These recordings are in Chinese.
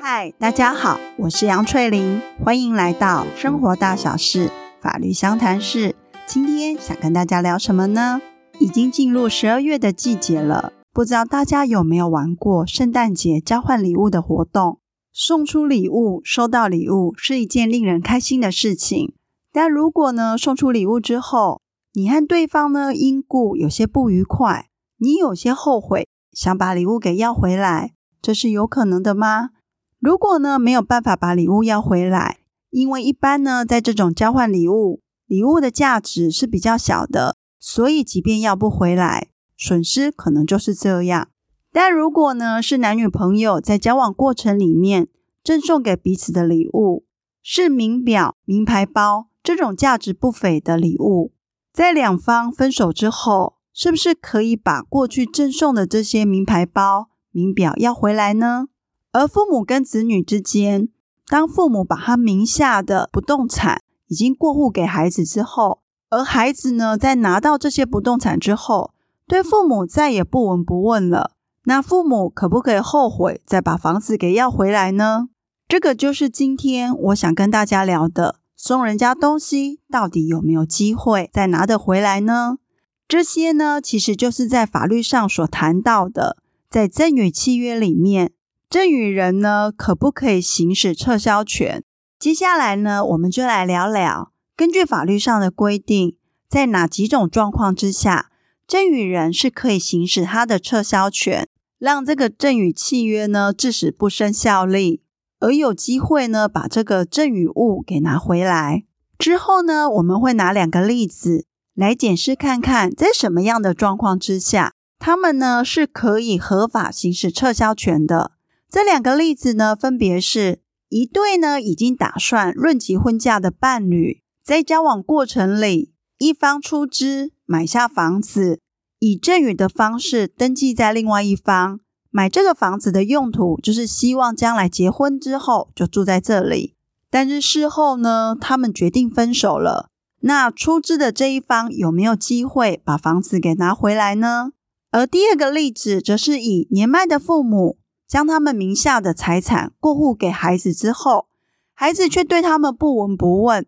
嗨，大家好，我是杨翠玲，欢迎来到生活大小事法律相谈室。今天想跟大家聊什么呢？已经进入十二月的季节了，不知道大家有没有玩过圣诞节交换礼物的活动？送出礼物、收到礼物是一件令人开心的事情。但如果呢，送出礼物之后，你和对方呢因故有些不愉快，你有些后悔，想把礼物给要回来，这是有可能的吗？如果呢没有办法把礼物要回来，因为一般呢在这种交换礼物，礼物的价值是比较小的，所以即便要不回来，损失可能就是这样。但如果呢是男女朋友在交往过程里面赠送给彼此的礼物，是名表、名牌包这种价值不菲的礼物，在两方分手之后，是不是可以把过去赠送的这些名牌包、名表要回来呢？而父母跟子女之间，当父母把他名下的不动产已经过户给孩子之后，而孩子呢，在拿到这些不动产之后，对父母再也不闻不问了，那父母可不可以后悔再把房子给要回来呢？这个就是今天我想跟大家聊的，送人家东西到底有没有机会再拿得回来呢？这些呢，其实就是在法律上所谈到的，在赠与契约里面，赠与人呢，可不可以行使撤销权？接下来呢，我们就来聊聊，根据法律上的规定，在哪几种状况之下，赠与人是可以行使他的撤销权，让这个赠与契约呢，致使不生效力，而有机会呢，把这个赠与物给拿回来。之后呢，我们会拿两个例子。来检视看看，在什么样的状况之下，他们呢是可以合法行使撤销权的。这两个例子呢，分别是一对呢已经打算论及婚嫁的伴侣，在交往过程里，一方出资买下房子，以赠与的方式登记在另外一方。买这个房子的用途，就是希望将来结婚之后就住在这里。但是事后呢，他们决定分手了。那出资的这一方有没有机会把房子给拿回来呢？而第二个例子，则是以年迈的父母将他们名下的财产过户给孩子之后，孩子却对他们不闻不问。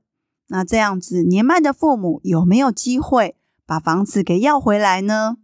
那这样子，年迈的父母有没有机会把房子给要回来呢？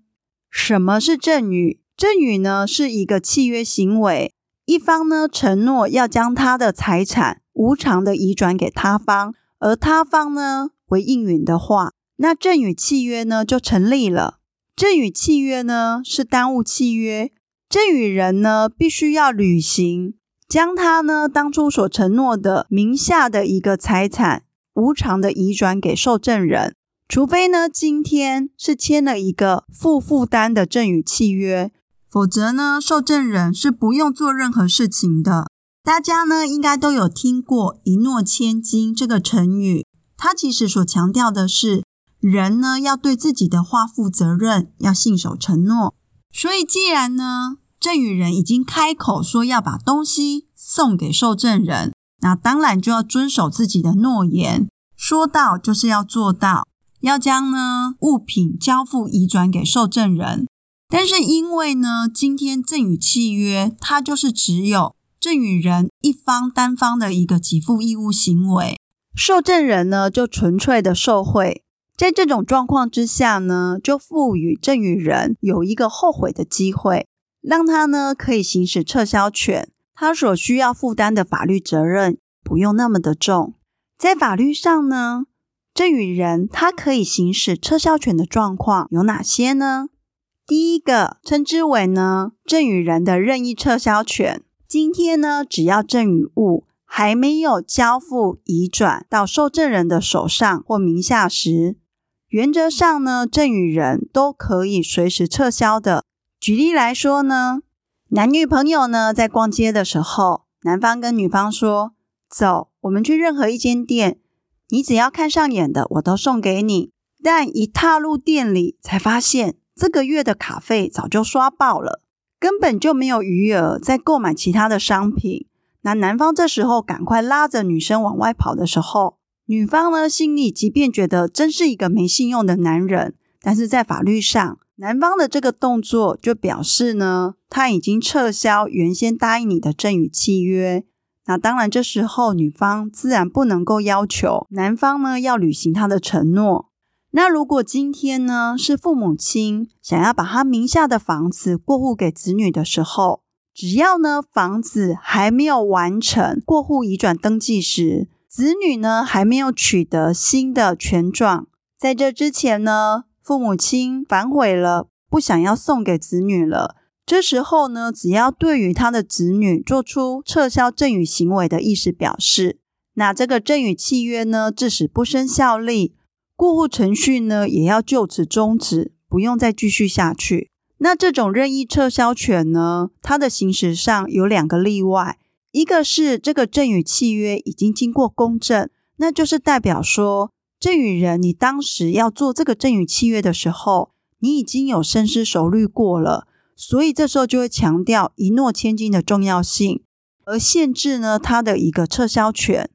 什么是赠与？赠与呢，是一个契约行为，一方呢承诺要将他的财产无偿的移转给他方，而他方呢，为应允的话，那赠与契约呢就成立了。赠与契约呢是耽误契约，赠与人呢必须要履行，将他呢当初所承诺的名下的一个财产无偿的移转给受赠人，除非呢今天是签了一个负负担的赠与契约，否则呢受赠人是不用做任何事情的。大家呢应该都有听过“一诺千金”这个成语。它其实所强调的是，人呢要对自己的话负责任，要信守承诺。所以，既然呢赠与人已经开口说要把东西送给受赠人，那当然就要遵守自己的诺言，说到就是要做到，要将呢物品交付移转给受赠人。但是因为呢，今天赠与契约它就是只有赠与人一方单方的一个给付义务行为。受赠人呢，就纯粹的受贿，在这种状况之下呢，就赋予赠与人有一个后悔的机会，让他呢可以行使撤销权，他所需要负担的法律责任不用那么的重。在法律上呢，赠与人他可以行使撤销权的状况有哪些呢？第一个称之为呢赠与人的任意撤销权，今天呢只要赠与物。还没有交付移转到受赠人的手上或名下时，原则上呢，赠与人都可以随时撤销的。举例来说呢，男女朋友呢在逛街的时候，男方跟女方说：“走，我们去任何一间店，你只要看上眼的，我都送给你。”但一踏入店里，才发现这个月的卡费早就刷爆了，根本就没有余额再购买其他的商品。那男方这时候赶快拉着女生往外跑的时候，女方呢心里即便觉得真是一个没信用的男人，但是在法律上男方的这个动作就表示呢，他已经撤销原先答应你的赠与契约。那当然，这时候女方自然不能够要求男方呢要履行他的承诺。那如果今天呢是父母亲想要把他名下的房子过户给子女的时候，只要呢房子还没有完成过户移转登记时，子女呢还没有取得新的权状，在这之前呢，父母亲反悔了，不想要送给子女了。这时候呢，只要对于他的子女做出撤销赠与行为的意思表示，那这个赠与契约呢，自始不生效力，过户程序呢也要就此终止，不用再继续下去。那这种任意撤销权呢，它的行使上有两个例外，一个是这个赠与契约已经经过公证，那就是代表说，赠与人你当时要做这个赠与契约的时候，你已经有深思熟虑过了。所以这时候就会强调一诺千金的重要性，而限制呢他的一个撤销权。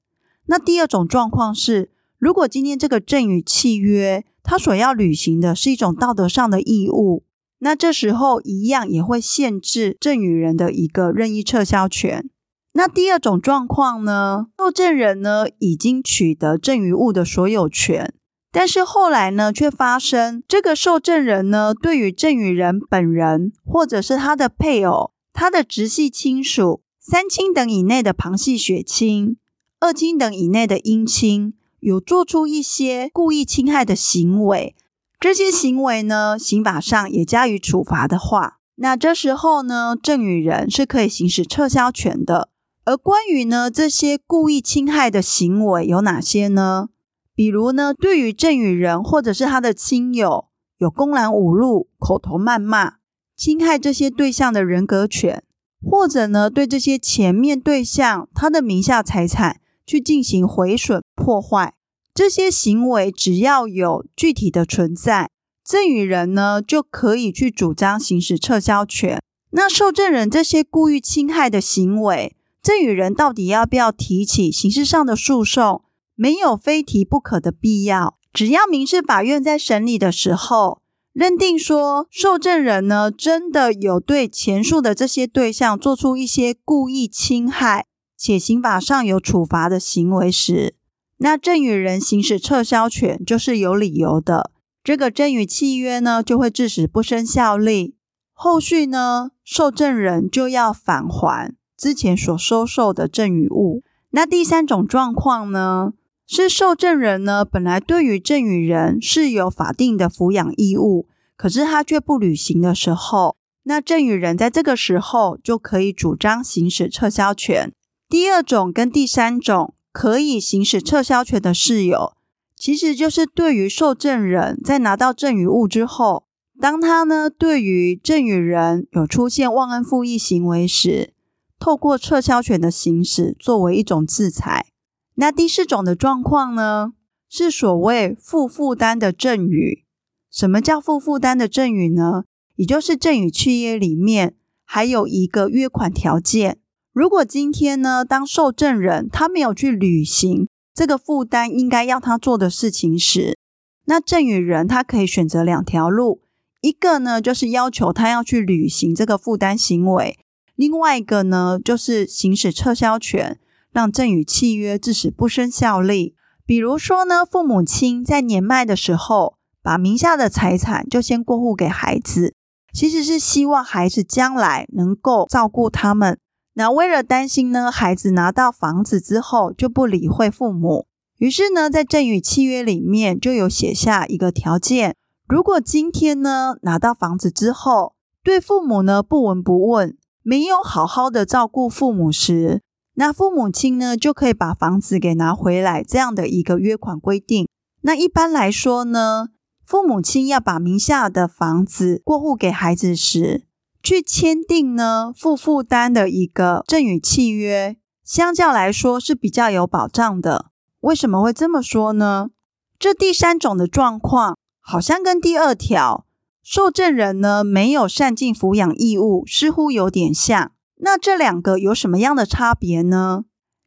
那第二种状况是，如果今天这个赠与契约他所要履行的是一种道德上的义务，那这时候一样也会限制赠与人的一个任意撤销权。那第二种状况呢，受赠人呢已经取得赠与物的所有权。但是后来呢，却发生这个受赠人呢，对于赠与人本人，或者是他的配偶、他的直系亲属、三亲等以内的旁系血亲、二亲等以内的姻亲，有做出一些故意侵害的行为，这些行为呢，刑法上也加以处罚的话，那这时候呢，赠与人是可以行使撤销权的。而关于呢，这些故意侵害的行为有哪些呢？比如呢，对于赠与人或者是他的亲友有公然侮辱、口头谩骂、侵害这些对象的人格权，或者呢，对这些前面对象他的名下财产去进行毁损、破坏，这些行为只要有具体的存在，赠与人呢就可以去主张行使撤销权。那受赠人这些故意侵害的行为，赠与人到底要不要提起刑事上的诉讼？没有非提不可的必要，只要民事法院在审理的时候认定说受赠人呢真的有对前述的这些对象做出一些故意侵害，且刑法上有处罚的行为时，那赠与人行使撤销权就是有理由的，这个赠与契约呢就会自始不生效力，后续呢受赠人就要返还之前所收受的赠与物。那第三种状况呢？是受赠人呢，本来对于赠与人是有法定的抚养义务，可是他却不履行的时候，那赠与人在这个时候就可以主张行使撤销权。第二种跟第三种可以行使撤销权的事由，其实就是对于受赠人在拿到赠与物之后，当他呢对于赠与人有出现忘恩负义行为时，透过撤销权的行使作为一种制裁。那第四种的状况呢，是所谓附负担的赠与。什么叫附负担的赠与呢？也就是赠与契约里面还有一个约款条件。如果今天呢，当受赠人他没有去履行这个负担应该要他做的事情时，那赠与人他可以选择两条路：一个呢，就是要求他要去履行这个负担行为；另外一个呢，就是行使撤销权。让赠与契约自始不生效力。比如说呢，父母亲在年迈的时候，把名下的财产就先过户给孩子，其实是希望孩子将来能够照顾他们。那为了担心呢，孩子拿到房子之后就不理会父母，于是呢，在赠与契约里面就有写下一个条件：如果今天呢拿到房子之后，对父母呢不闻不问，没有好好的照顾父母时，那父母亲呢，就可以把房子给拿回来，这样的一个约款规定。那一般来说呢，父母亲要把名下的房子过户给孩子时，去签订呢附负担的一个赠与契约，相较来说是比较有保障的。为什么会这么说呢？这第三种的状况，好像跟第二条受赠人呢没有善尽抚养义务，似乎有点像。那这两个有什么样的差别呢？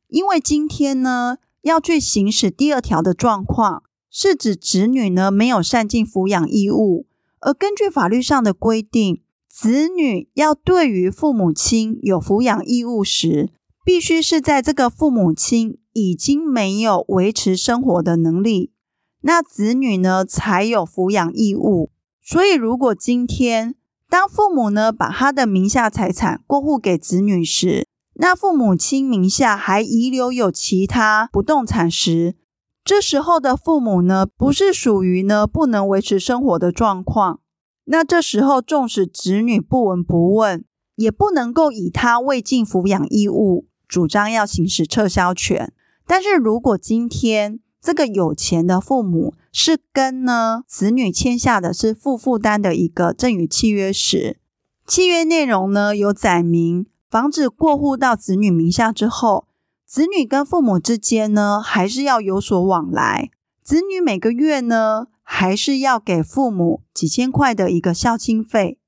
因为今天呢，要去行使第二条的状况，是指子女呢没有善尽抚养义务，而根据法律上的规定，子女要对于父母亲有抚养义务时，必须是在这个父母亲已经没有维持生活的能力，那子女呢才有抚养义务。所以，如果今天当父母呢把他的名下财产过户给子女时，那父母亲名下还遗留有其他不动产时，这时候的父母呢不是属于呢不能维持生活的状况，那这时候纵使子女不闻不问，也不能够以他未尽抚养义务，主张要行使撤销权。但是如果今天这个有钱的父母是跟呢子女签下的是负负担的一个赠与契约时，契约内容呢有载明，房子过户到子女名下之后，子女跟父母之间呢还是要有所往来，子女每个月呢还是要给父母几千块的一个孝亲费。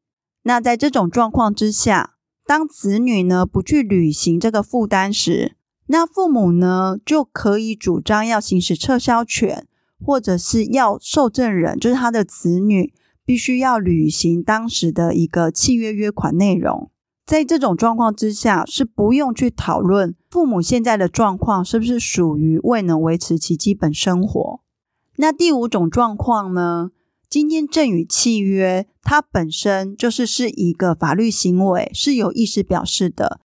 那在这种状况之下，当子女呢不去履行这个负担时，那父母呢，就可以主张要行使撤销权，或者是要受赠人，就是他的子女，必须要履行当时的一个契约约款内容。在这种状况之下，是不用去讨论父母现在的状况是不是属于未能维持其基本生活。那第五种状况呢？今天赠与契约它本身就是是一个法律行为，是有意思表示的。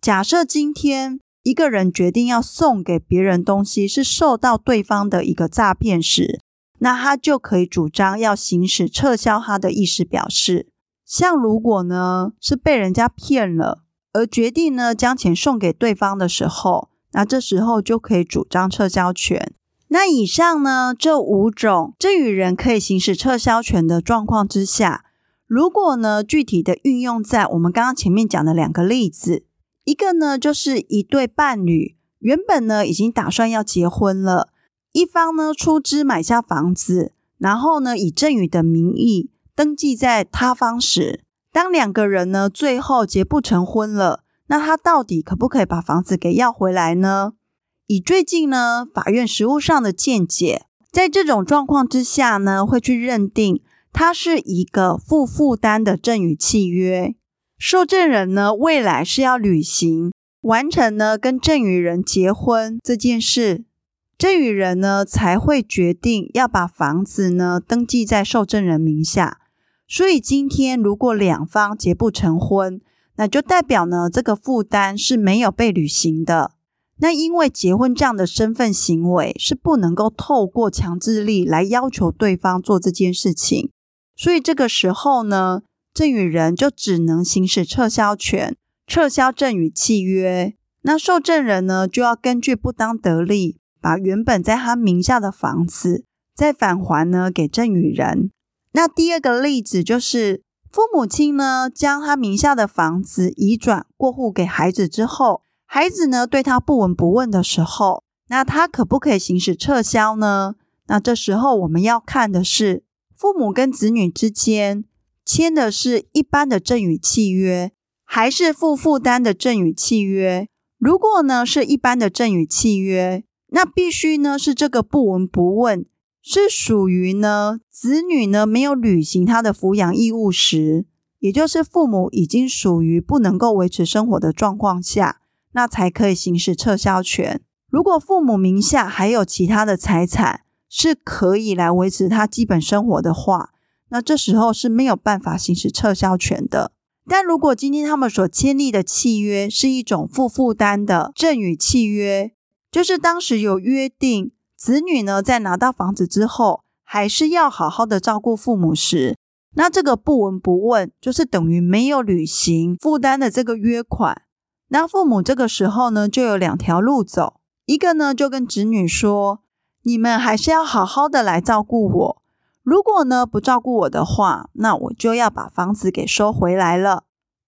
假设今天。一个人决定要送给别人东西，是受到对方的一个诈骗时，那他就可以主张要行使撤销他的意思表示。像如果呢是被人家骗了，而决定呢将钱送给对方的时候，那这时候就可以主张撤销权。那以上呢这五种赠与人可以行使撤销权的状况之下，如果呢具体的运用在我们刚刚前面讲的两个例子。一个呢，就是一对伴侣，原本呢已经打算要结婚了，一方呢出资买下房子，然后呢以赠与的名义登记在他方时，当两个人呢最后结不成婚了，那他到底可不可以把房子给要回来呢？以最近呢法院实务上的见解，在这种状况之下呢，会去认定它是一个负负担的赠与契约。受赠人呢，未来是要履行完成呢跟赠与人结婚这件事，赠与人呢才会决定要把房子呢登记在受赠人名下。所以今天如果两方结不成婚，那就代表呢这个负担是没有被履行的。那因为结婚这样的身份行为是不能够透过强制力来要求对方做这件事情，所以这个时候呢。赠与人就只能行使撤销权，撤销赠与契约。那受赠人呢，就要根据不当得利，把原本在他名下的房子再返还呢给赠与人。那第二个例子就是，父母亲呢将他名下的房子移转过户给孩子之后，孩子呢对他不闻不问的时候，那他可不可以行使撤销呢？那这时候我们要看的是父母跟子女之间。签的是一般的赠与契约，还是负负担的赠与契约？如果呢是一般的赠与契约，那必须呢是这个不闻不问，是属于呢子女呢没有履行他的抚养义务时，也就是父母已经属于不能够维持生活的状况下，那才可以行使撤销权。如果父母名下还有其他的财产，是可以来维持他基本生活的话。那这时候是没有办法行使撤销权的。但如果今天他们所签立的契约是一种负负担的赠与契约，就是当时有约定，子女呢在拿到房子之后，还是要好好的照顾父母时，那这个不闻不问，就是等于没有履行负担的这个约款。那父母这个时候呢，就有两条路走，一个呢就跟子女说，你们还是要好好的来照顾我。如果呢不照顾我的话，那我就要把房子给收回来了。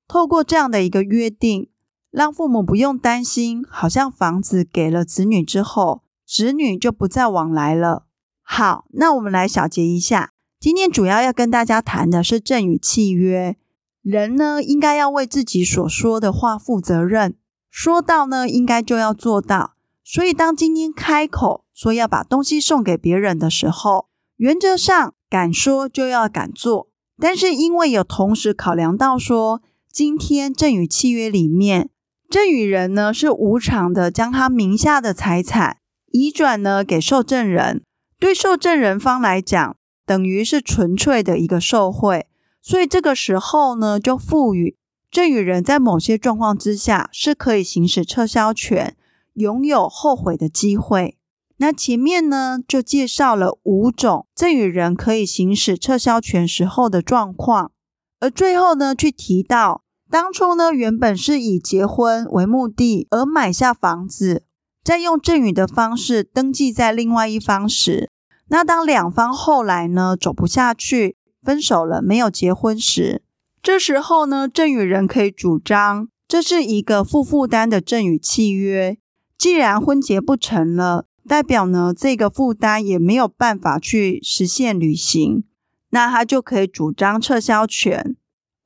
透过这样的一个约定，让父母不用担心，好像房子给了子女之后，子女就不再往来了。好，那我们来小结一下，今天主要要跟大家谈的是赠与契约。人呢应该要为自己所说的话负责任，说到呢应该就要做到。所以当今天开口说要把东西送给别人的时候，原则上，敢说就要敢做，但是因为有同时考量到说，今天赠与契约里面，赠与人呢是无偿的将他名下的财产移转呢给受赠人，对受赠人方来讲，等于是纯粹的一个受贿，所以这个时候呢，就赋予赠与人在某些状况之下是可以行使撤销权，拥有后悔的机会。那前面呢就介绍了五种赠与人可以行使撤销权时候的状况，而最后呢去提到，当初呢原本是以结婚为目的而买下房子，再用赠与的方式登记在另外一方时，那当两方后来呢走不下去，分手了，没有结婚时，这时候呢赠与人可以主张这是一个负负担的赠与契约，既然婚结不成了。代表呢，这个负担也没有办法去实现履行，那他就可以主张撤销权，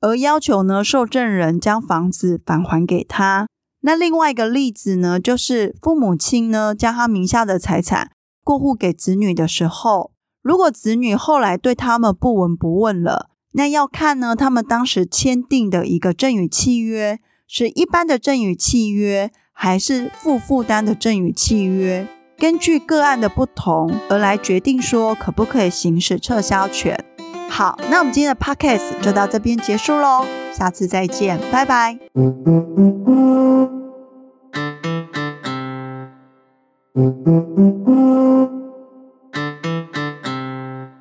而要求呢受赠人将房子返还给他。那另外一个例子呢，就是父母亲呢将他名下的财产过户给子女的时候，如果子女后来对他们不闻不问了，那要看呢他们当时签订的一个赠与契约是一般的赠与契约，还是负负担的赠与契约。根据个案的不同而来决定说可不可以行使撤销权。好，那我们今天的 podcast 就到这边结束喽，下次再见，拜拜。